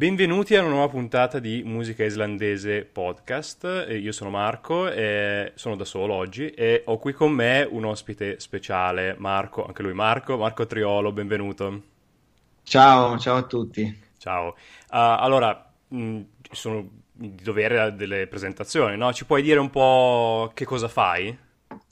Benvenuti a una nuova puntata di Musica Islandese Podcast. Io sono Marco, e sono da solo oggi e ho qui con me un ospite speciale, Marco, anche lui Marco, Marco Triolo, benvenuto. Ciao, ciao a tutti. Ciao. Uh, allora, mh, sono di dovere delle presentazioni, no? Ci puoi dire un po' che cosa fai?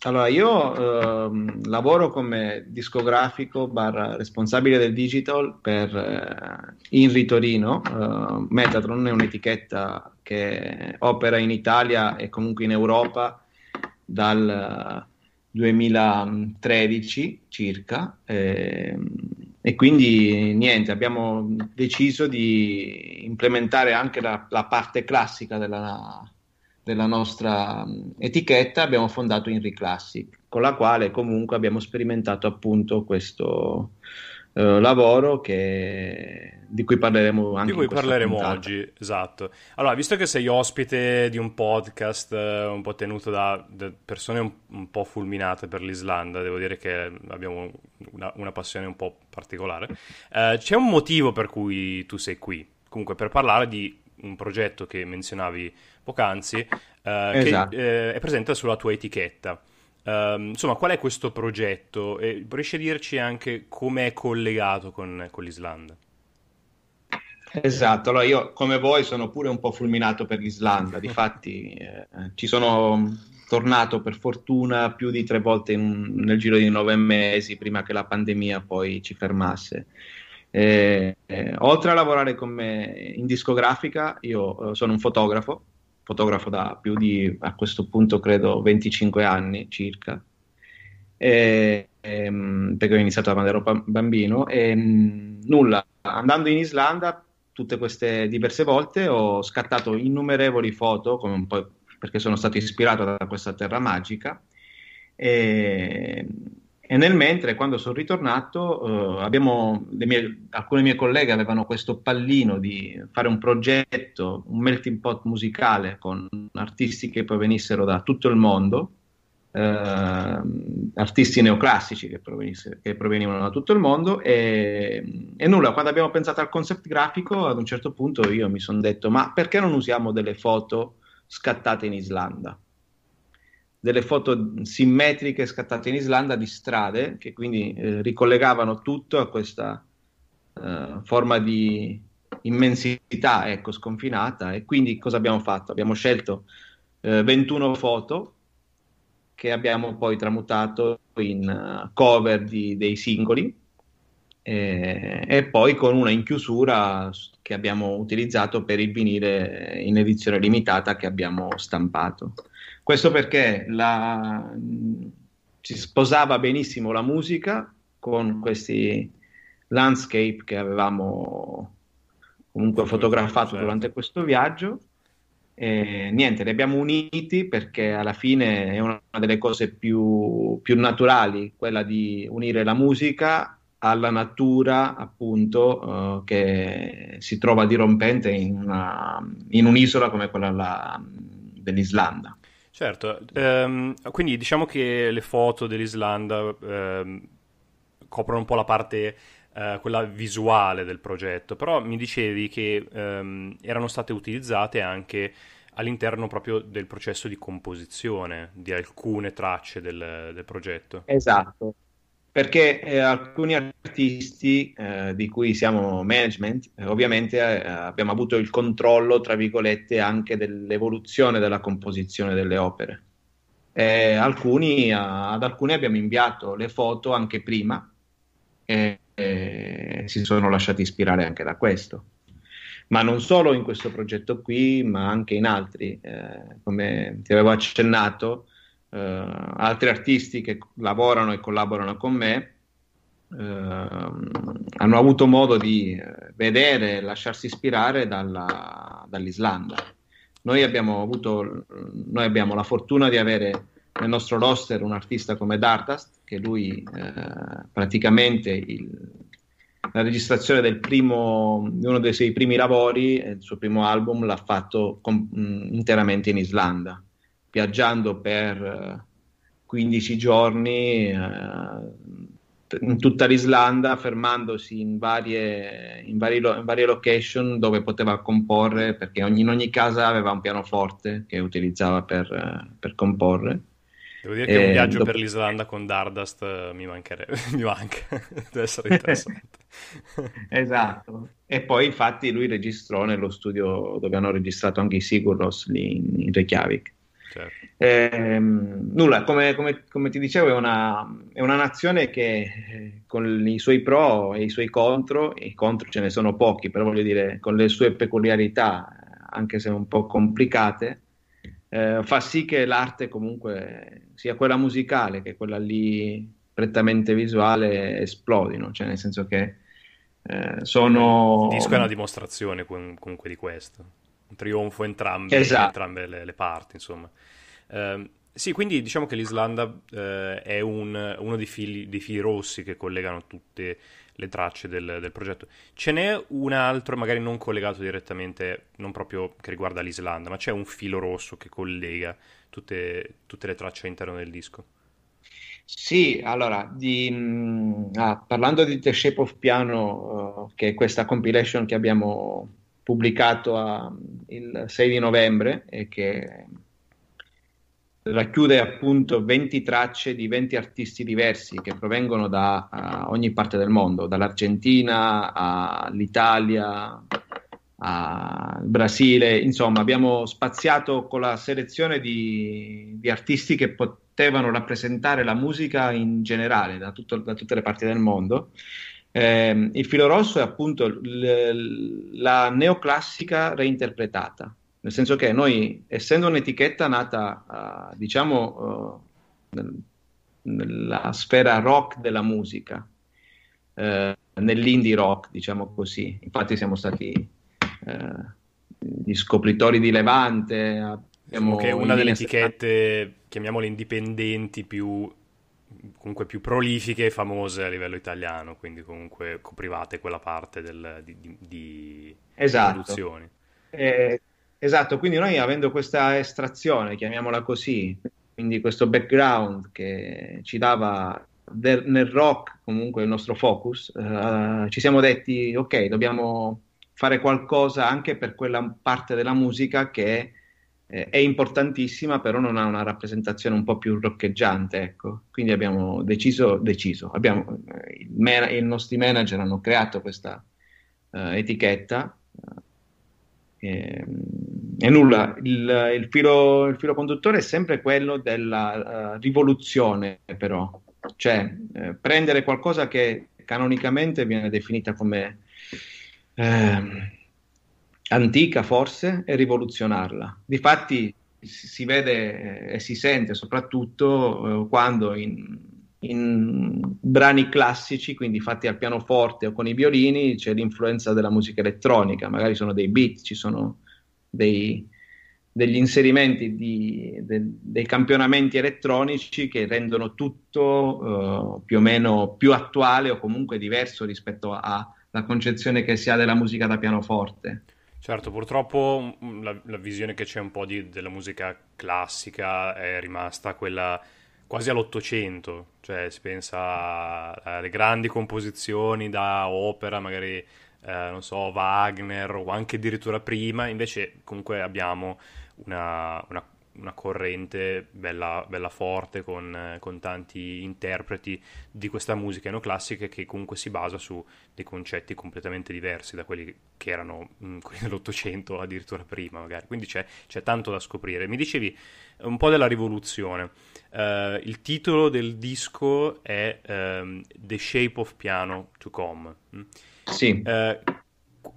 Allora, io eh, lavoro come discografico barra responsabile del digital per eh, Inri Torino. Eh, Metatron è un'etichetta che opera in Italia e comunque in Europa dal 2013 circa. Eh, e quindi niente, abbiamo deciso di implementare anche la, la parte classica della della nostra etichetta abbiamo fondato Inri Classic, con la quale comunque abbiamo sperimentato appunto questo eh, lavoro che, di cui parleremo anche di cui parleremo puntata. oggi, esatto. Allora, visto che sei ospite di un podcast eh, un po' tenuto da, da persone un, un, po' fulminate per l'Islanda, devo dire che abbiamo una, una passione un po' particolare, eh, c'è un motivo per cui tu sei qui, comunque per parlare di un progetto che menzionavi poc'anzi, eh, esatto. che eh, è presente sulla tua etichetta. Uh, insomma, qual è questo progetto? E riesci a dirci anche come è collegato con, con l'Islanda? Esatto, allora io come voi sono pure un po' fulminato per l'Islanda, difatti eh, ci sono tornato per fortuna più di tre volte in, nel giro di nove mesi prima che la pandemia poi ci fermasse. Eh, eh, oltre a lavorare come in discografica, io eh, sono un fotografo, fotografo da più di, a questo punto credo, 25 anni circa, e, ehm, perché ho iniziato quando ero bambino, e mm, nulla, andando in Islanda tutte queste diverse volte ho scattato innumerevoli foto, perché sono stato ispirato da questa terra magica, e, e nel mentre, quando sono ritornato, eh, abbiamo, mie, alcune mie colleghe avevano questo pallino di fare un progetto, un melting pot musicale con artisti che provenissero da tutto il mondo, eh, artisti neoclassici che, che, provenivano da tutto il mondo e, e, nulla, quando abbiamo pensato al concept grafico, ad un certo punto io mi sono detto ma perché non usiamo delle foto scattate in Islanda? Delle foto simmetriche scattate in Islanda di strade che quindi eh, ricollegavano tutto a questa eh, forma di immensità ecco, sconfinata e quindi cosa abbiamo fatto? Abbiamo scelto eh, 21 foto che abbiamo poi tramutato in uh, cover di, dei singoli e, e poi con una in chiusura che abbiamo utilizzato per il vinile in edizione limitata che abbiamo stampato. Questo perché la, si sposava benissimo la musica con questi landscape che avevamo comunque fotografato certo. durante questo viaggio. E niente, li abbiamo uniti perché alla fine è una delle cose più, più naturali, quella di unire la musica alla natura, appunto, uh, che si trova dirompente in, una, in un'isola come quella la, dell'Islanda. Certo, ehm, quindi diciamo che le foto dell'Islanda ehm, coprono un po' la parte, eh, quella visuale del progetto, però mi dicevi che ehm, erano state utilizzate anche all'interno proprio del processo di composizione di alcune tracce del, del progetto. Esatto, perché eh, alcuni artisti eh, di cui siamo management, eh, ovviamente eh, abbiamo avuto il controllo, tra virgolette, anche dell'evoluzione della composizione delle opere. Alcuni, ad alcuni abbiamo inviato le foto anche prima e, e si sono lasciati ispirare anche da questo. Ma non solo in questo progetto qui, ma anche in altri. Eh, come ti avevo accennato, eh, altri artisti che lavorano e collaborano con me eh, hanno avuto modo di eh, vedere e lasciarsi ispirare dalla, dall'Islanda. Noi abbiamo, avuto, noi abbiamo la fortuna di avere nel nostro roster un artista come Dartast, che lui eh, praticamente il, la registrazione del primo, di uno dei suoi primi lavori, il suo primo album, l'ha fatto com- interamente in Islanda viaggiando per 15 eh, giorni, eh, in tutta l'Islanda, fermandosi in varie, in, vari, in varie location dove poteva comporre, perché ogni, in ogni casa aveva un pianoforte che utilizzava per, per comporre. Devo dire che un viaggio dopo... per l'Islanda con Dardust eh, mi, mi manca, deve essere interessante. esatto. E poi infatti lui registrò nello studio dove hanno registrato anche i Sigurros lì in, in Reykjavik. Certo. Eh, nulla, come, come, come, ti dicevo, è una, è una, nazione che eh, con i suoi pro e i suoi contro, i contro ce ne sono pochi, però voglio dire, con le sue peculiarità, anche se un po' complicate, eh, fa sì che l'arte comunque sia quella musicale che quella lì prettamente visuale esplodino, cioè nel senso che eh, sono... Il disco è una dimostrazione comunque di questo, un trionfo entrambe, esatto. entrambe le, le, parti, insomma. Eh, sì, quindi diciamo che l'Islanda eh, è un, uno dei fili, dei fili, rossi che collegano tutte le tracce del, del, progetto. Ce n'è un altro, magari non collegato direttamente, non proprio che riguarda l'Islanda, ma c'è un filo rosso che collega tutte, tutte le tracce all'interno del disco. Sì, allora, di, mh, ah, parlando di The Shape of Piano, uh, che è questa compilation che abbiamo pubblicato a, il 6 di novembre e che racchiude appunto 20 tracce di 20 artisti diversi che provengono da uh, ogni parte del mondo, dall'Argentina all'Italia, al Brasile, insomma abbiamo spaziato con la selezione di, di artisti che potevano rappresentare la musica in generale da, tutto, da tutte le parti del mondo. Eh, il filo rosso è appunto l- la neoclassica reinterpretata, nel senso che noi, essendo un'etichetta nata, uh, diciamo, uh, nella sfera rock della musica, uh, nell'indie rock, diciamo così, infatti siamo stati gli scopritori di Levante. Diciamo che è una delle etichette, chiamiamole indipendenti, più comunque più prolifiche e famose a livello italiano, quindi comunque coprivate quella parte del, di, di, di esatto. produzioni. Eh, Esatto, quindi noi avendo questa estrazione, chiamiamola così, quindi questo background che ci dava del, nel rock comunque il nostro focus, eh, ci siamo detti ok, dobbiamo fare qualcosa anche per quella parte della musica che eh, è importantissima, però non ha una rappresentazione un po' più roccheggiante, ecco. Quindi abbiamo deciso, deciso. Abbiamo, eh, man- i nostri manager hanno creato questa eh, etichetta e, ehm, e nulla, il, il, filo, il, filo, conduttore è sempre quello della uh, rivoluzione, però, cioè eh, prendere qualcosa che canonicamente viene definita come eh, antica forse e rivoluzionarla. Difatti si vede e si sente soprattutto eh, quando in, in brani classici, quindi fatti al pianoforte o con i violini, c'è l'influenza della musica elettronica, magari sono dei beat, ci sono dei, degli inserimenti di, de, dei campionamenti elettronici che rendono tutto uh, più o meno più attuale o comunque diverso rispetto alla concezione che si ha della musica da pianoforte. Certo, purtroppo mm, la, la visione che c'è un po' di, della musica classica è rimasta quella quasi all'Ottocento, cioè si pensa alle grandi composizioni da opera, magari eh, non so, Wagner o anche addirittura prima, invece comunque abbiamo una, una una corrente bella, bella forte con, con, tanti interpreti di questa musica neoclassica che comunque si basa su dei concetti completamente diversi da quelli che erano mh, mm, quelli dell'Ottocento, addirittura prima magari. Quindi c'è, c'è, tanto da scoprire. Mi dicevi un po' della rivoluzione. Uh, il titolo del disco è um, The Shape of Piano to Come. Mm? Sì. Uh,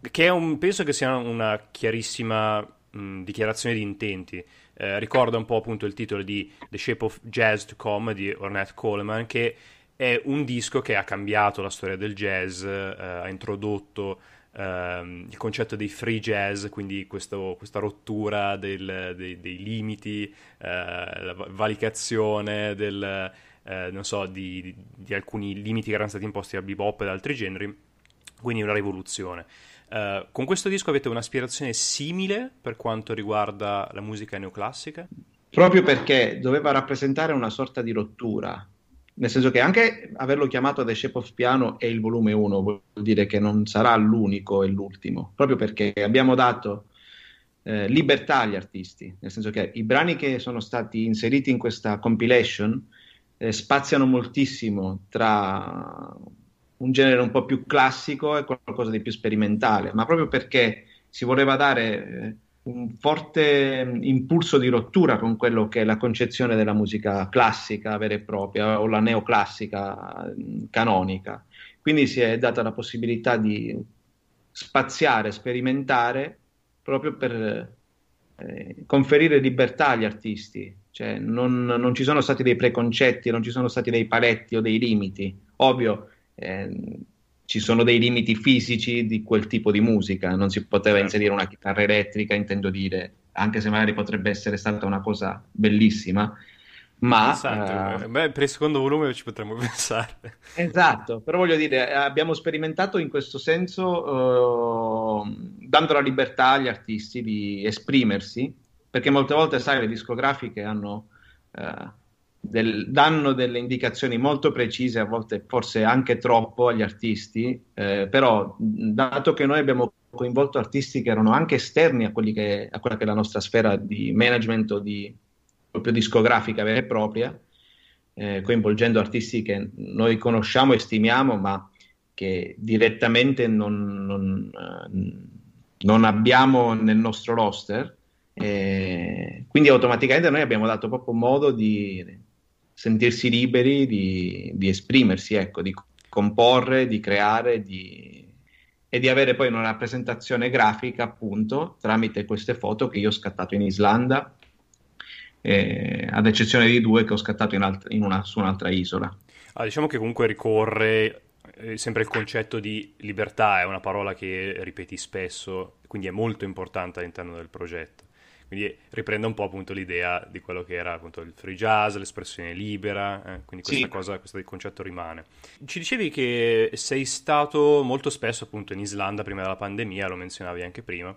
che un, penso che sia una chiarissima mh, mm, dichiarazione di intenti eh, ricorda un po' appunto il titolo di The Shape of Jazz to Come di Ornette Coleman, che è un disco che ha cambiato la storia del jazz, eh, ha introdotto eh, il concetto dei free jazz, quindi questo, questa rottura del, dei, dei, limiti, eh, la valicazione del, eh, so, di, di alcuni limiti che erano stati imposti al bebop ed altri generi, quindi una rivoluzione. Uh, con questo disco avete un'aspirazione simile per quanto riguarda la musica neoclassica? Proprio perché doveva rappresentare una sorta di rottura nel senso che anche averlo chiamato The Shape of Piano è il volume 1, vuol dire che non sarà l'unico e l'ultimo, proprio perché abbiamo dato eh, libertà agli artisti, nel senso che i brani che sono stati inseriti in questa compilation eh, spaziano moltissimo tra un genere un po' più classico e qualcosa di più sperimentale, ma proprio perché si voleva dare eh, un forte mm, impulso di rottura con quello che è la concezione della musica classica vera e propria o la neoclassica mm, canonica. Quindi si è data la possibilità di spaziare, sperimentare proprio per eh, conferire libertà agli artisti. Cioè, non, non, ci sono stati dei preconcetti, non ci sono stati dei paletti o dei limiti. Ovvio, eh, ci sono dei limiti fisici di quel tipo di musica, non si poteva certo. inserire una chitarra elettrica, intendo dire, anche se magari potrebbe essere stata una cosa bellissima, ma... Esatto, uh, beh, per il secondo volume ci potremmo pensare. Esatto, però voglio dire, abbiamo sperimentato in questo senso, uh, dando la libertà agli artisti di esprimersi, perché molte volte, sai, le discografiche hanno... Uh, del, danno delle indicazioni molto precise, a volte forse anche troppo agli artisti, eh, però dato che noi abbiamo coinvolto artisti che erano anche esterni a, che, a quella che è la nostra sfera di management o di proprio discografica vera e propria, eh, coinvolgendo artisti che noi conosciamo e stimiamo, ma che direttamente non, non, eh, non abbiamo nel nostro roster. Eh, quindi automaticamente noi abbiamo dato proprio modo di sentirsi liberi di, di esprimersi, ecco, di comporre, di creare di... e di avere poi una rappresentazione grafica appunto tramite queste foto che io ho scattato in Islanda, eh, ad eccezione di due che ho scattato in alt- in una, su un'altra isola. Ah, diciamo che comunque ricorre eh, sempre il concetto di libertà, è una parola che ripeti spesso, quindi è molto importante all'interno del progetto. Quindi riprende un po' appunto l'idea di quello che era appunto il free jazz, l'espressione libera, eh, quindi questa sì. cosa, questo concetto rimane. Ci dicevi che sei stato molto spesso appunto in Islanda prima della pandemia, lo menzionavi anche prima,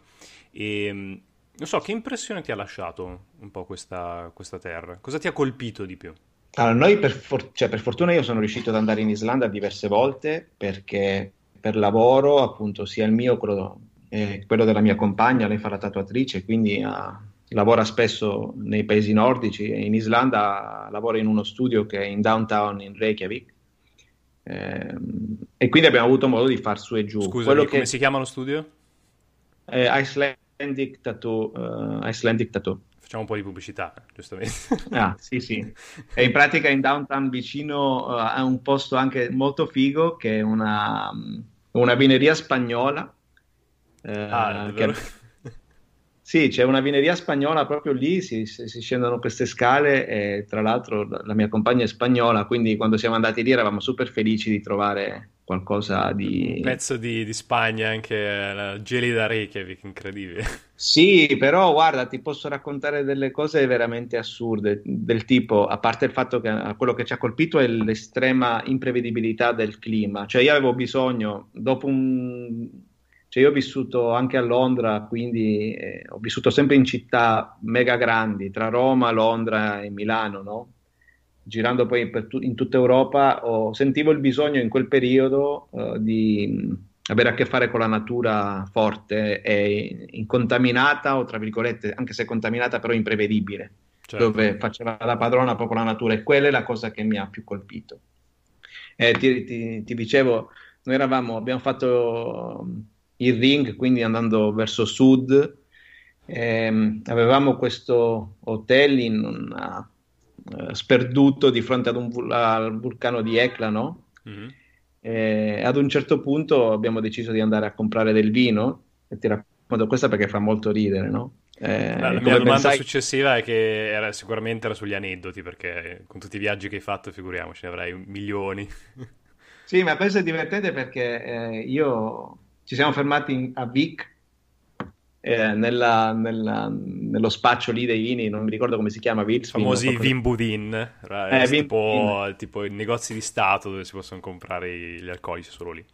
e mm, non so, che impressione ti ha lasciato un po' questa, questa terra? Cosa ti ha colpito di più? Allora, noi per, for- cioè, per fortuna io sono riuscito ad andare in Islanda diverse volte perché per lavoro, appunto, sia il mio, quello eh, quello della mia compagna, lei fa la tatuatrice, quindi ha, lavora spesso nei paesi nordici, in Islanda lavora in uno studio che è in downtown in Reykjavik. Eh, e quindi abbiamo avuto modo di far su e giù. Scusa, come che... si chiama lo studio? Eh, Icelandic, Tattoo, uh, Icelandic Tattoo. Facciamo un po' di pubblicità, giustamente. Ah, sì, sì. È in pratica in downtown vicino uh, a un posto anche molto figo che è una, una vineria spagnola eh, ah, che... Sì, c'è una vineria spagnola proprio lì, si, si, scendono queste scale e tra l'altro la mia compagna è spagnola, quindi quando siamo andati lì eravamo super felici di trovare qualcosa di... Un pezzo di, di Spagna, anche la gelida Reykjavik, incredibile. Sì, però guarda, ti posso raccontare delle cose veramente assurde, del tipo, a parte il fatto che quello che ci ha colpito è l'estrema imprevedibilità del clima, cioè io avevo bisogno, dopo un cioè io ho vissuto anche a Londra, quindi eh, ho vissuto sempre in città mega grandi, tra Roma, Londra e Milano, no? Girando poi tu- in tutta Europa, ho, sentivo il bisogno in quel periodo uh, di avere a che fare con la natura forte e incontaminata, o tra virgolette, anche se contaminata, però imprevedibile, certo. dove faceva la padrona proprio la natura, e quella è la cosa che mi ha più colpito. Eh, ti, ti, ti dicevo, noi eravamo, abbiamo fatto il ring, quindi andando verso sud. Ehm, avevamo questo hotel in una, uh, sperduto di fronte ad un, al vulcano di Ekla, no? Mm-hmm. E ad un certo punto abbiamo deciso di andare a comprare del vino e ti racconto questa perché fa molto ridere, no? Eh, la, la mia domanda pensai... successiva è che era, sicuramente era sugli aneddoti perché con tutti i viaggi che hai fatto figuriamoci ne avrai milioni sì ma questo è divertente perché eh, io ci siamo fermati in, a Vic, eh, nella, nella, nello spaccio lì dei vini, non mi ricordo come si chiama, Vils. Famosi Vin Budin, eh, tipo, tipo, i negozi di Stato dove si possono comprare gli alcolici solo lì.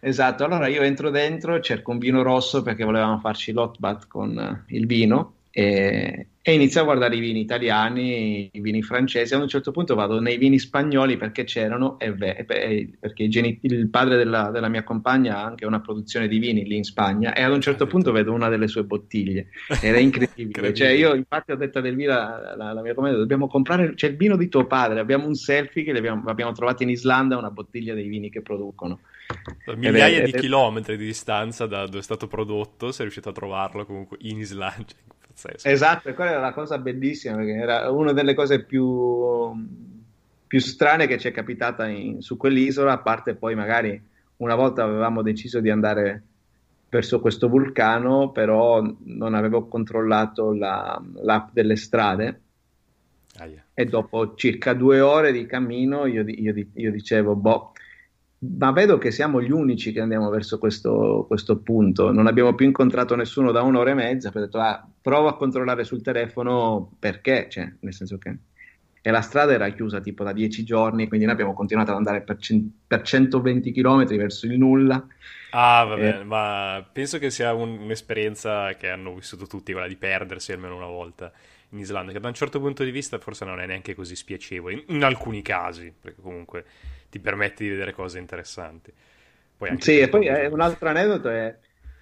Esatto, allora io entro dentro, cerco un vino rosso perché volevamo farci l'hotbat con uh, il vino e, e inizio a guardare i vini italiani, i vini francesi. A un certo punto vado nei vini spagnoli perché c'erano, e perché geni- il padre della, della, mia compagna ha anche una produzione di vini lì in Spagna. E ad un certo punto vedo una delle sue bottiglie ed è incredibile. cioè, io, infatti, ho detto ad Elvira, la, la mia compagna, dobbiamo comprare. C'è il vino di tuo padre. Abbiamo un selfie che abbiamo, abbiamo trovato in Islanda, una bottiglia dei vini che producono. Migliaia è, di è... chilometri di distanza da dove è stato prodotto, sei riuscito a trovarlo comunque in Islanda. Pazzesco. Esatto, e quella era la cosa bellissima perché era una delle cose più, più strane che ci è capitata in, su quell'isola, a parte poi magari una volta avevamo deciso di andare verso questo vulcano, però non avevo controllato la, l'app delle strade. Ah, yeah. E dopo circa due ore di cammino io, io, io dicevo, boh, ma vedo che siamo gli unici che andiamo verso questo, questo, punto. Non abbiamo più incontrato nessuno da un'ora e mezza. Ho detto, ah, provo a controllare sul telefono perché, cioè, nel senso che. E la strada era chiusa tipo da dieci giorni, quindi noi abbiamo continuato ad andare per, c- per 120 km verso il nulla. Ah, vabbè, eh, ma penso che sia un, un'esperienza che hanno vissuto tutti, quella di perdersi almeno una volta in Islanda, che da un certo punto di vista forse non è neanche così spiacevole, in, in alcuni casi, perché comunque ti permette di vedere cose interessanti. Poi sì, e poi un altro aneddoto è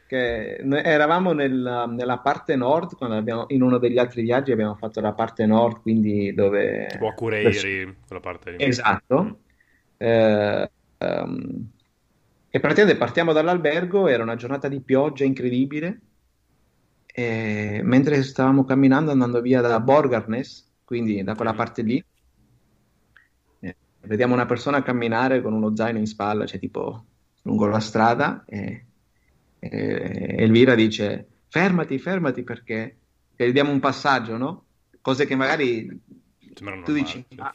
che eravamo nel, nella parte nord, quando abbiamo, in uno degli altri viaggi abbiamo fatto la parte nord, quindi dove... Tipo a Cureiri, quella parte lì. Esatto. Eh, um, e praticamente partiamo dall'albergo, era una giornata di pioggia incredibile, e mentre stavamo camminando andando via da Borgarnes, quindi da quella parte lì, vediamo una persona camminare con uno zaino in spalla, cioè tipo lungo la strada, e, e Elvira dice fermati, fermati perché gli diamo un passaggio, no? Cose che magari tu dici, ah,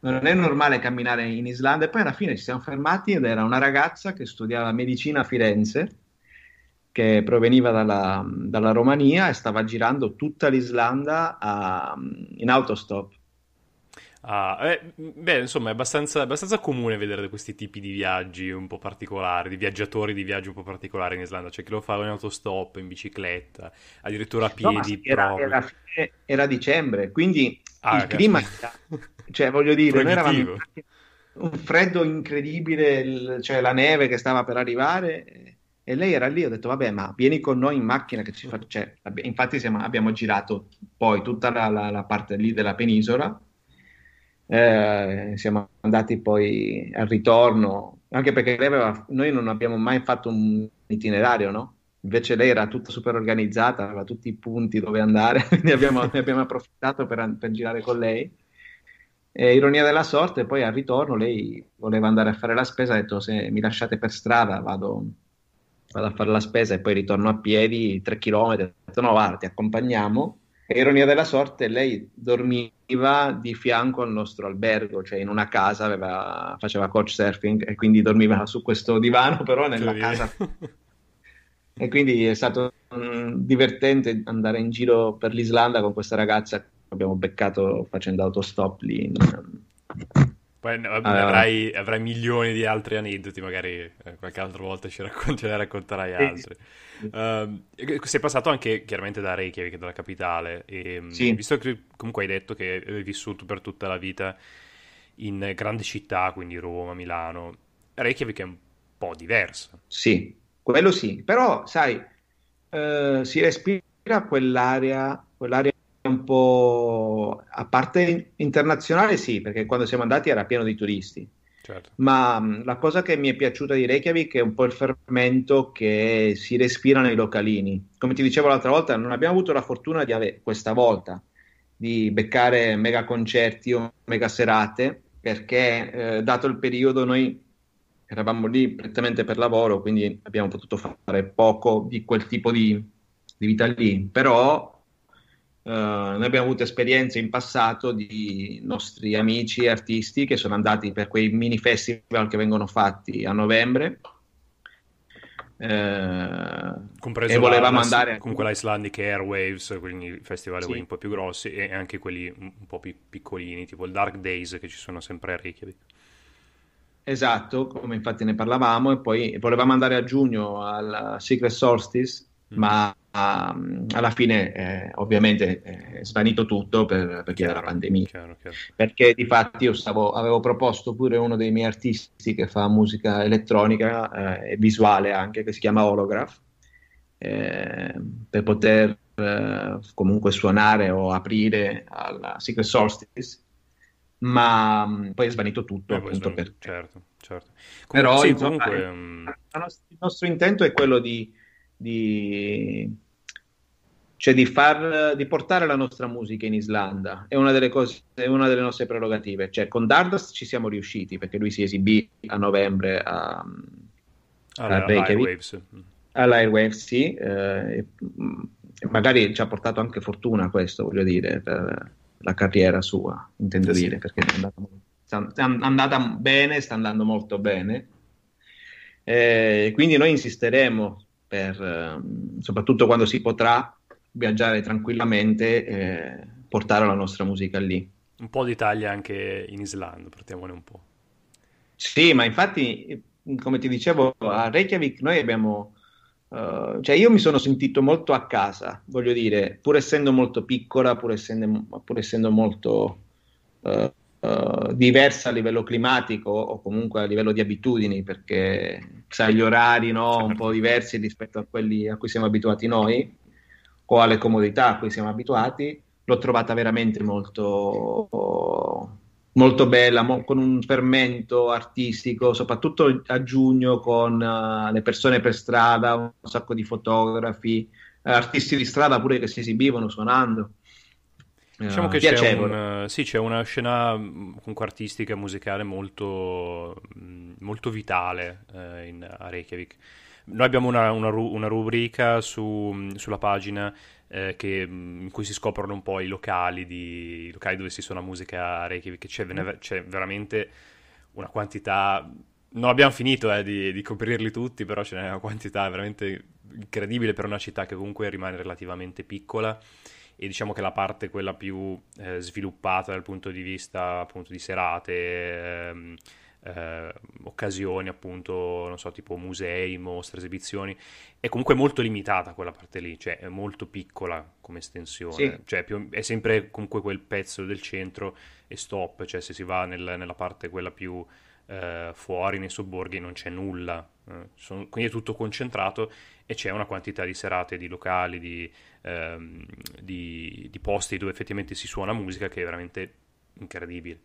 non è normale camminare in Islanda. E poi alla fine ci siamo fermati ed era una ragazza che studiava medicina a Firenze che proveniva dalla, dalla Romania e stava girando tutta l'Islanda a, in autostop Ah, eh, beh, insomma, è abbastanza, abbastanza, comune vedere questi tipi di viaggi un po' particolari, di viaggiatori di viaggi un po' particolari in Islanda. C'è chi lo fa in autostop, in bicicletta, addirittura a piedi. No, era, era, era, dicembre, quindi ah, il clima, cioè voglio dire, noi eravamo un freddo incredibile, il, cioè la neve che stava per arrivare. E lei era lì, ho detto, vabbè, ma vieni con noi in macchina che ci fa... Cioè, infatti siamo, abbiamo girato poi tutta la, la, la parte lì della penisola eh, siamo andati poi al ritorno, anche perché aveva, noi non abbiamo mai fatto un itinerario, no? Invece lei era tutta super organizzata, aveva tutti i punti dove andare, quindi abbiamo, ne abbiamo approfittato per, per girare con lei. E, ironia della sorte, poi al ritorno lei voleva andare a fare la spesa, ha detto se mi lasciate per strada vado, vado a fare la spesa e poi ritorno a piedi, tre chilometri. Ho detto no, guarda, ti accompagniamo e ironia della sorte, lei dormiva di fianco al nostro albergo, cioè in una casa, aveva, faceva coach surfing e quindi dormiva su questo divano, però nella casa. e quindi è stato um, divertente andare in giro per l'Islanda con questa ragazza che abbiamo beccato facendo autostop lì. In, poi allora. avrai, avrai, milioni di altri aneddoti, magari eh, qualche altra volta ci raccont- ce ne racconterai altri. Uh, sei passato anche chiaramente da Reykjavik, dalla capitale, e mm, sì. visto che comunque hai detto che hai vissuto per tutta la vita in grandi città, quindi Roma, Milano, Reykjavik è un po' diversa. Sì, quello sì, però sai, uh, si respira quell'area, quell'area un po' a parte internazionale, sì, perché quando siamo andati era pieno di turisti. Certo. Ma mh, la cosa che mi è piaciuta di Reykjavik è un po' il fermento che si respira nei localini. Come ti dicevo l'altra volta, non abbiamo avuto la fortuna di avere questa volta di beccare mega concerti o mega serate, perché eh, dato il periodo noi eravamo lì prettamente per lavoro, quindi abbiamo potuto fare poco di quel tipo di, di vita lì. Però Uh, noi abbiamo avuto esperienze in passato di nostri amici e artisti che sono andati per quei mini festival che vengono fatti a novembre. Uh, Compreso e volevamo andare comunque l'Icelandic Airwaves, quindi festival sì. un po' più grossi e anche quelli un po' più piccolini, tipo il Dark Days che ci sono sempre a Reykjavik. Esatto, come infatti ne parlavamo, e poi volevamo andare a giugno al Secret Solstice ma um, alla fine eh, ovviamente è svanito tutto per, per via della pandemia. Chiaro, chiaro. Perché di fatti io stavo, avevo proposto pure uno dei miei artisti che fa musica elettronica eh, e visuale anche, che si chiama Holograph, eh, per poter eh, comunque suonare o aprire alla Secret Solstice ma mm, poi è svanito tutto eh, appunto per certo, certo. Comunque, però sì, insomma, comunque... Mm, il nostro intento è quello di, di cioè di, far, di, portare la nostra musica in Islanda è una delle, cose, è una delle nostre prerogative. Cioè, con Dardas ci siamo riusciti perché lui si esibì a novembre a, a Reykjavik. All'Airwaves, sì. Eh, magari ci ha portato anche fortuna questo, voglio dire, per la carriera sua, intendo sì. dire, perché è andata, è andata, bene, sta andando molto bene. Eh, quindi noi insisteremo per, eh, soprattutto quando si potrà, viaggiare tranquillamente e portare la nostra musica lì. Un po' d'Italia anche in Islanda, portiamone un po'. Sì, ma infatti, come ti dicevo, a Reykjavik noi abbiamo... Uh, cioè io mi sono sentito molto a casa, voglio dire, pur essendo molto piccola, pur essendo, pur essendo molto uh, uh, diversa a livello climatico o comunque a livello di abitudini, perché sai gli orari no, un po' diversi rispetto a quelli a cui siamo abituati noi o alle comodità a cui siamo abituati, l'ho trovata veramente molto, molto bella, mo- con un fermento artistico, soprattutto a giugno con uh, le persone per strada, un sacco di fotografi, artisti di strada pure che si esibivano suonando. Diciamo che c'è, un, sì, c'è, una scena mm, comunque artistica e musicale molto, mm, molto vitale eh, in, a Reykjavik. Noi abbiamo una, una, una rubrica su, sulla pagina eh, che, in cui si scoprono un po' i locali, di, i locali dove si suona musica a Reykjavik, c'è, c'è veramente una quantità non abbiamo finito eh, di, di, coprirli tutti, però ce n'è una quantità veramente incredibile per una città che comunque rimane relativamente piccola e diciamo che la parte quella più eh, sviluppata dal punto di vista appunto di serate, ehm, eh, occasioni, appunto, non so, tipo musei, mostre, esibizioni, è comunque molto limitata quella parte lì, cioè è molto piccola come estensione, sì. cioè più, è sempre comunque quel pezzo del centro e stop, cioè se si va nel, nella parte quella più eh, fuori, nei sobborghi, non c'è nulla, eh, sono, quindi è tutto concentrato e c'è una quantità di serate, di locali, di, ehm, di, di posti dove effettivamente si suona musica che è veramente incredibile.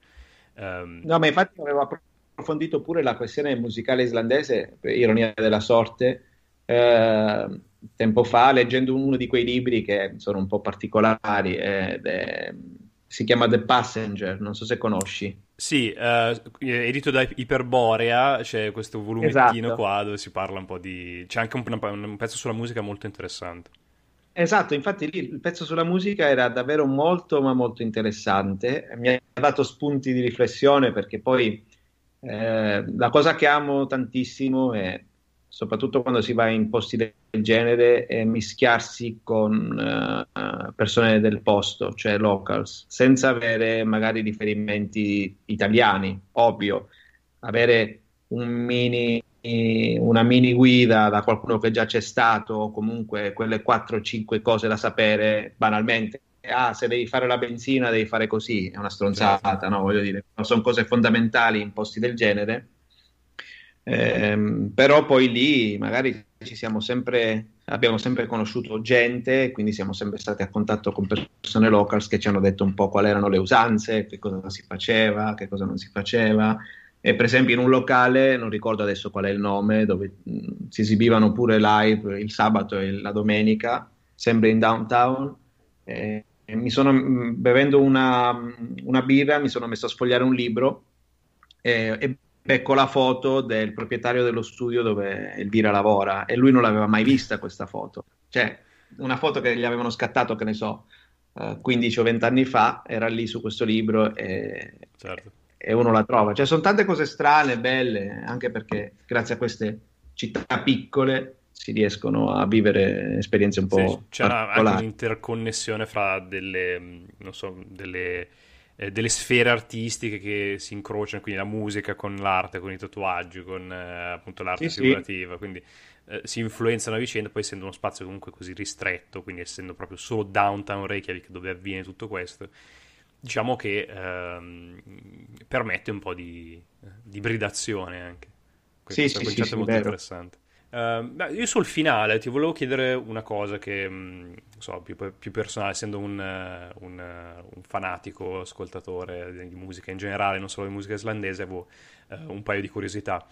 Um, no, ma infatti avevo approfondito pure la questione musicale islandese, per ironia della sorte, eh, tempo fa, leggendo uno di quei libri che sono un po' particolari, eh, de, si chiama The Passenger, non so se conosci. Sì, eh, edito da Iperborea, c'è questo volumettino esatto. qua dove si parla un po' di... c'è anche un, un pezzo sulla musica molto interessante. Esatto, infatti lì il pezzo sulla musica era davvero molto ma molto interessante, mi ha dato spunti di riflessione perché poi eh, la cosa che amo tantissimo è, soprattutto quando si va in posti del genere, è mischiarsi con uh, persone del posto, cioè locals, senza avere magari riferimenti italiani, ovvio, avere un mini, una mini guida da qualcuno che già c'è stato, o comunque quelle 4-5 cose da sapere banalmente ah, se devi fare la benzina devi fare così, è una stronzata, certo. no? Voglio dire, sono cose fondamentali in posti del genere. Eh, però poi lì magari sempre, abbiamo sempre conosciuto gente, quindi siamo sempre stati a contatto con persone locals che ci hanno detto un po' quali erano le usanze, che cosa si faceva, che cosa non si faceva. E per esempio in un locale, non ricordo adesso qual è il nome, dove mh, si esibivano pure live il sabato e la domenica, sempre in downtown, eh, mi sono bevendo una, una, birra, mi sono messo a sfogliare un libro e, e becco la foto del proprietario dello studio dove Elvira lavora e lui non l'aveva mai vista questa foto. Cioè, una foto che gli avevano scattato, che ne so, uh, eh, 15 o 20 anni fa, era lì su questo libro e, certo. e uno la trova. Cioè, sono tante cose strane, belle, anche perché grazie a queste città piccole si riescono a vivere esperienze un po' sì, c'è anche un'interconnessione fra delle, so, delle, eh, delle, sfere artistiche che si incrociano, quindi la musica con l'arte, con i tatuaggi, con eh, appunto l'arte sì, figurativa, sì. quindi eh, si influenzano a vicenda, poi essendo uno spazio comunque così ristretto, quindi essendo proprio solo downtown Reykjavik dove avviene tutto questo, diciamo che ehm, permette un po' di, di ibridazione anche. Questo sì, è un concetto sì, sì, molto vero. interessante. Uh, io sul finale ti volevo chiedere una cosa che mh, mm, so, più, più, personale, essendo un, uh, un, uh, un, fanatico ascoltatore di musica in generale, non solo di musica islandese, avevo un paio di curiosità.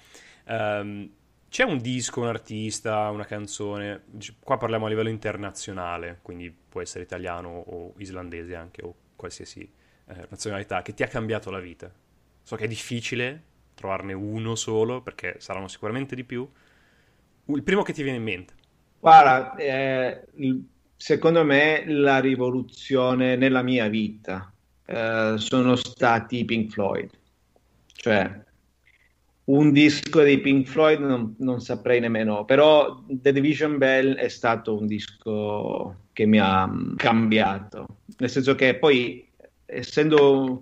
Um, c'è un disco, un artista, una canzone, qua parliamo a livello internazionale, quindi può essere italiano o islandese anche, o qualsiasi nazionalità, che ti ha cambiato la vita. So che è difficile trovarne uno solo, perché saranno sicuramente di più il primo che ti viene in mente. Guarda, eh, secondo me la rivoluzione nella mia vita eh, sono stati i Pink Floyd. Cioè, un disco dei Pink Floyd non, non, saprei nemmeno, però The Division Bell è stato un disco che mi ha cambiato, nel senso che poi, essendo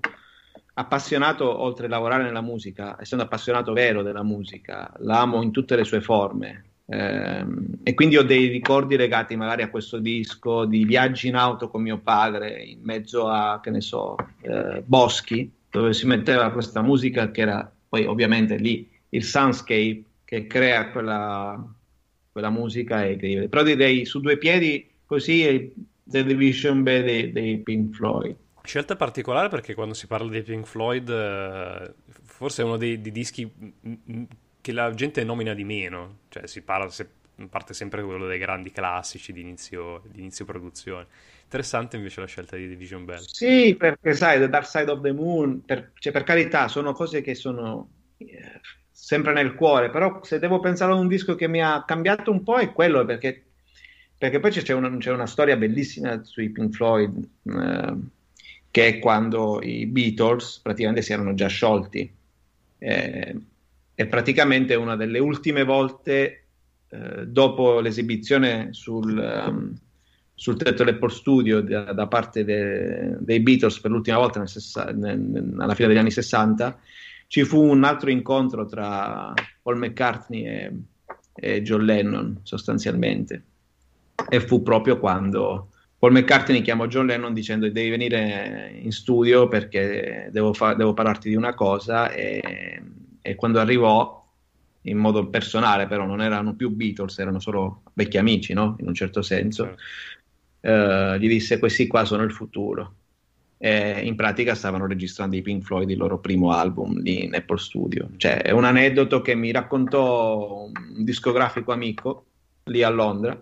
appassionato, oltre a lavorare nella musica, essendo appassionato vero della musica, l'amo in tutte le sue forme, e quindi ho dei ricordi legati magari a questo disco di viaggi in auto con mio padre in mezzo a, che ne so, eh, boschi, dove si metteva questa musica che era poi ovviamente lì il soundscape che crea quella, quella musica è incredibile. Però direi su due piedi così The Division Bell dei, dei Pink Floyd. Scelta particolare perché quando si parla di Pink Floyd eh, forse è uno dei, dei dischi che la gente nomina di meno, cioè si parla, se, parte sempre quello dei grandi classici di inizio, di inizio produzione. Interessante invece la scelta di Division Bell. Sì, perché sai, The Dark Side of the Moon, per, cioè, per carità, sono cose che sono eh, sempre nel cuore, però se devo pensare a un disco che mi ha cambiato un po' è quello, perché, perché poi c'è una, c'è una, storia bellissima sui Pink Floyd, eh, che è quando i Beatles praticamente si erano già sciolti. Eh, è praticamente una delle ultime volte eh, dopo l'esibizione sul, um, sul tetto dell'Apple Studio da, da parte de, dei Beatles per l'ultima volta nel sessa, nel, alla fine degli anni 60 ci fu un altro incontro tra Paul McCartney e, e John Lennon sostanzialmente. E fu proprio quando Paul McCartney chiamò John Lennon dicendo devi venire in studio perché devo, fa- devo parlarti di una cosa e e quando arrivò in modo personale, però non erano più Beatles, erano solo vecchi amici, no? In un certo senso. Certo. Uh, gli disse: Questi qua sono il futuro. E in pratica stavano registrando i Pink Floyd, il loro primo album lì in Apple Studio. Cioè, è un aneddoto che mi raccontò un discografico amico lì a Londra.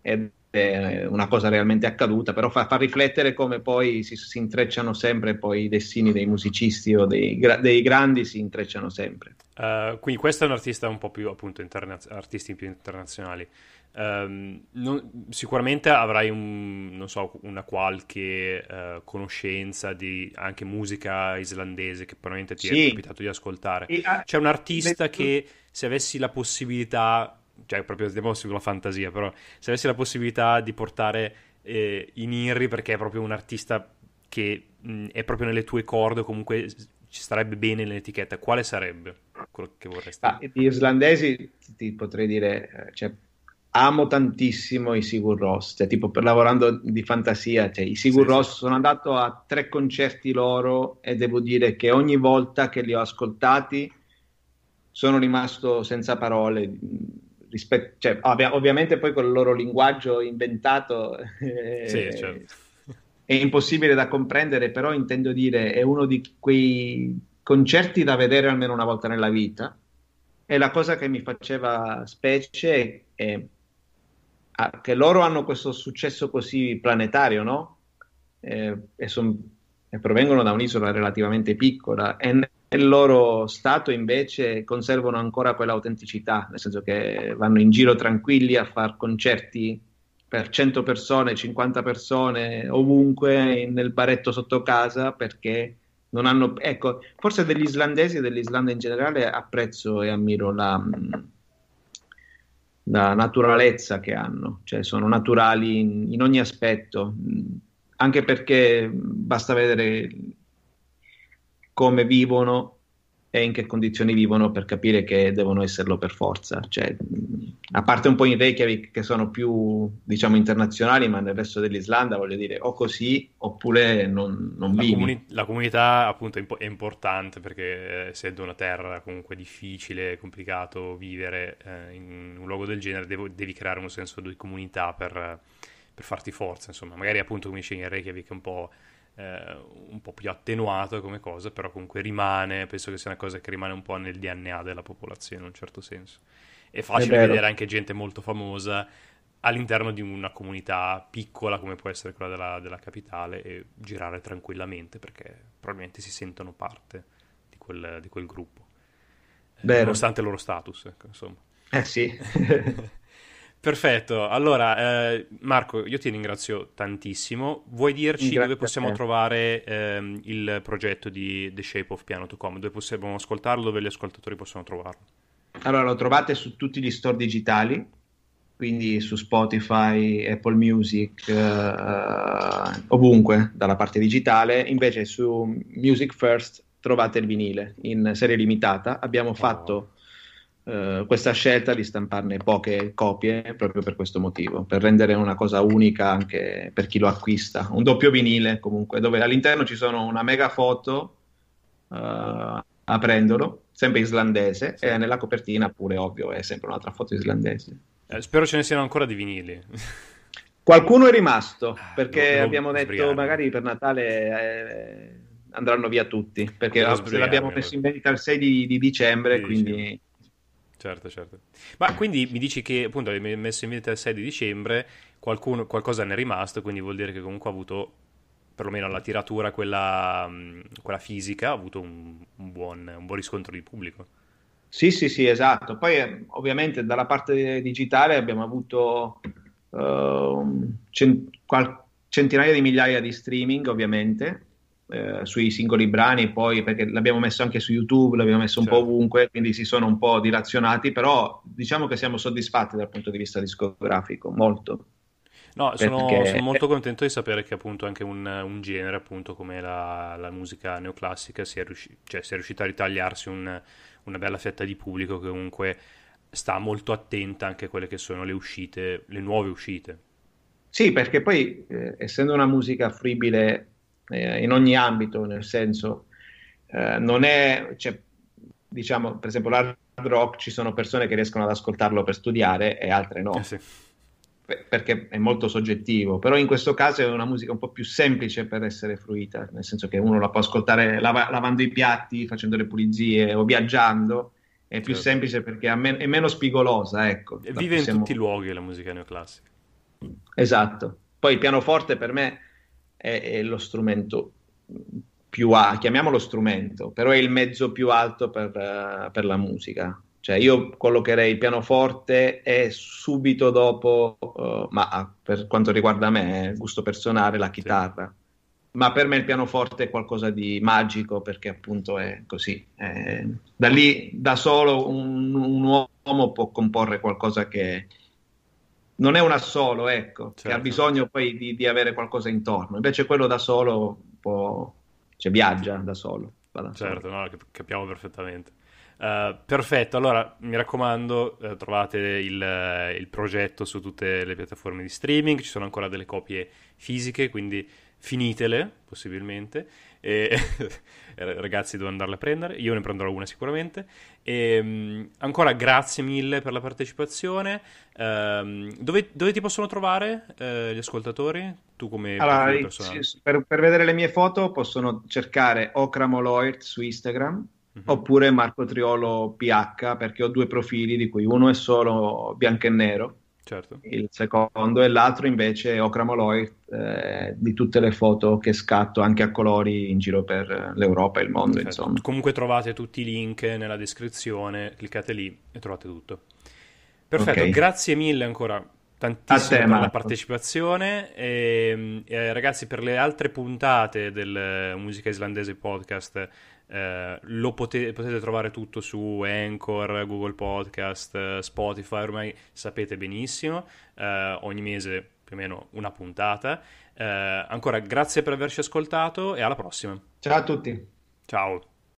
Ed è una cosa realmente accaduta, però fa, fa riflettere come poi si, si, intrecciano sempre poi i destini dei musicisti o dei, dei grandi si intrecciano sempre. Uh, quindi questo è un artista un po' più appunto interna- artisti più internazionali. Um, non, sicuramente avrai un, so, una qualche uh, conoscenza di anche musica islandese che probabilmente ti sì. è capitato di ascoltare. E, uh, C'è un artista le... che se avessi la possibilità cioè proprio andiamo sulla fantasia, però se avessi la possibilità di portare eh, in Inri perché è proprio un artista che mh, è proprio nelle tue corde, comunque ci starebbe bene nell'etichetta, quale sarebbe quello che vorresti? Ah, di islandesi ti potrei dire, eh, cioè, amo tantissimo i Sigur Ross, cioè, tipo per, lavorando di fantasia, cioè, i Sigur sì, Ross sì. sono andato a tre concerti loro e devo dire che ogni volta che li ho ascoltati sono rimasto senza parole rispetto, cioè, ovvia, ovviamente poi con il loro linguaggio inventato eh, sì, certo. è impossibile da comprendere, però intendo dire è uno di quei concerti da vedere almeno una volta nella vita e la cosa che mi faceva specie è, ah, che loro hanno questo successo così planetario, no? Eh, e, son, e provengono da un'isola relativamente piccola e nel loro stato invece conservano ancora quell'autenticità, nel senso che vanno in giro tranquilli a fare concerti per 100 persone, 50 persone, ovunque, nel baretto sotto casa, perché non hanno... Ecco, forse degli islandesi e dell'Islanda in generale apprezzo e ammiro la, la naturalezza che hanno, cioè sono naturali in, in ogni aspetto, anche perché basta vedere come vivono e in che condizioni vivono per capire che devono esserlo per forza. Cioè, a parte un po' in Reykjavik che sono più, diciamo, internazionali, ma nel resto dell'Islanda voglio dire o così oppure non, non la vivi. Comuni- la comunità appunto è, impo- è importante perché eh, essendo una terra comunque difficile, complicato vivere eh, in un luogo del genere, devo- devi creare un senso di comunità per, per farti forza, insomma. Magari appunto come dicevi in Reykjavik è un po' eh, un po' più attenuato come cosa, però comunque rimane, penso che sia una cosa che rimane un po' nel DNA della popolazione in un certo senso. È facile vero. vedere anche gente molto famosa all'interno di una comunità piccola come può essere quella della, della capitale e girare tranquillamente perché probabilmente si sentono parte di quel, di quel gruppo, Vero. nonostante il loro status, ecco, insomma. Eh sì. Perfetto, allora eh, Marco, io ti ringrazio tantissimo. Vuoi dirci Grazie dove possiamo trovare ehm, il progetto di The Shape of Piano to Come? Dove possiamo ascoltarlo, dove gli ascoltatori possono trovarlo? Allora, lo trovate su tutti gli store digitali, quindi su Spotify, Apple Music, eh, ovunque dalla parte digitale. Invece su Music First trovate il vinile in serie limitata. Abbiamo fatto eh, questa scelta di stamparne poche copie proprio per questo motivo, per rendere una cosa unica anche per chi lo acquista. Un doppio vinile comunque, dove all'interno ci sono una mega foto eh, aprendolo, sempre islandese, e nella copertina pure, ovvio, è sempre un'altra foto islandese. Eh, spero ce ne siano ancora di vinili. Qualcuno è rimasto Ah, perché devo abbiamo detto sbrigarmi. magari per Natale eh, andranno via tutti perché sbrigarmi, l'abbiamo messo in vendita il 6 di, di dicembre, Di quindi Certo, certo. Ma quindi mi dici che appunto hai messo in vendita il 6 di dicembre, qualcuno, qualcosa ne è rimasto, quindi vuol dire che comunque ha avuto, perlomeno la tiratura, quella, mh, quella fisica, ha avuto un, un buon, un buon riscontro di pubblico. Sì, sì, sì, esatto. Poi eh, ovviamente dalla parte digitale abbiamo avuto ehm, cen- qual- centinaia di migliaia di streaming, ovviamente, eh, sui singoli brani, poi perché l'abbiamo messo anche su YouTube, l'abbiamo messo un po' Certo. ovunque, quindi si sono un po' dilazionati, però diciamo che siamo soddisfatti dal punto di vista discografico, molto. No, sono, Perché- sono molto contento di sapere che appunto anche un, un genere, appunto come la, la musica neoclassica, sia riusci- cioè, sia riuscita a ritagliarsi un- una bella fetta di pubblico che comunque sta molto attenta anche a quelle che sono le uscite, le nuove uscite. Sì, perché poi eh, essendo una musica fruibile eh, in ogni ambito, nel senso, eh, non è, cioè, diciamo, per esempio l'hard rock ci sono persone che riescono ad ascoltarlo per studiare e altre no, Eh sì. per- perché è molto soggettivo, però in questo caso è una musica un po' più semplice per essere fruita, nel senso che uno la può ascoltare lava- lavando i piatti, facendo le pulizie o viaggiando, è più Certo. semplice perché men- è meno spigolosa, ecco. E Vive in tutti i luoghi la musica neoclassica. Esatto. Poi il pianoforte per me è, è lo strumento più alto, chiamiamolo strumento, però è il mezzo più alto per, eh, per la musica. Cioè io collocherei il pianoforte e subito dopo, eh, ma ah, per quanto riguarda me, è gusto personale, la chitarra. Ma per me il pianoforte è qualcosa di magico perché appunto è così. Eh, da lì, da solo, un, un uomo può comporre qualcosa che non è un assolo, ecco, che ha Certo. bisogno poi di, di avere qualcosa intorno. Invece quello da solo può, cioè viaggia da solo. da solo. Certo, no, cap- capiamo perfettamente. Eh, perfetto, allora mi raccomando, eh, trovate il, eh, il progetto su tutte le piattaforme di streaming, ci sono ancora delle copie fisiche, quindi finitele possibilmente. E, ragazzi, devo andarle a prendere, io ne prenderò una sicuramente. E, mh, ancora grazie mille per la partecipazione. Ehm, dove, dove ti possono trovare gli ascoltatori? Tu come Allora, per, per vedere le mie foto possono cercare Ocramoloid su Instagram Mhm. oppure Marco Triolo PH perché ho due profili di cui uno è solo bianco e nero, Certo. il secondo e l'altro invece è Ocramoloid eh, di tutte le foto che scatto anche a colori in giro per l'Europa e il mondo, Perfetto. insomma. Comunque trovate tutti i link nella descrizione, cliccate lì e trovate tutto. Perfetto, Ok. grazie mille ancora tantissimo te, per la partecipazione e, e, ragazzi per le altre puntate del Musica Islandese Podcast eh, lo pote- potete trovare tutto su Anchor, Google Podcast, eh, Spotify, ormai sapete benissimo, eh, ogni mese più o meno una puntata. Eh, ancora grazie per averci ascoltato e alla prossima. Ciao a tutti. Ciao.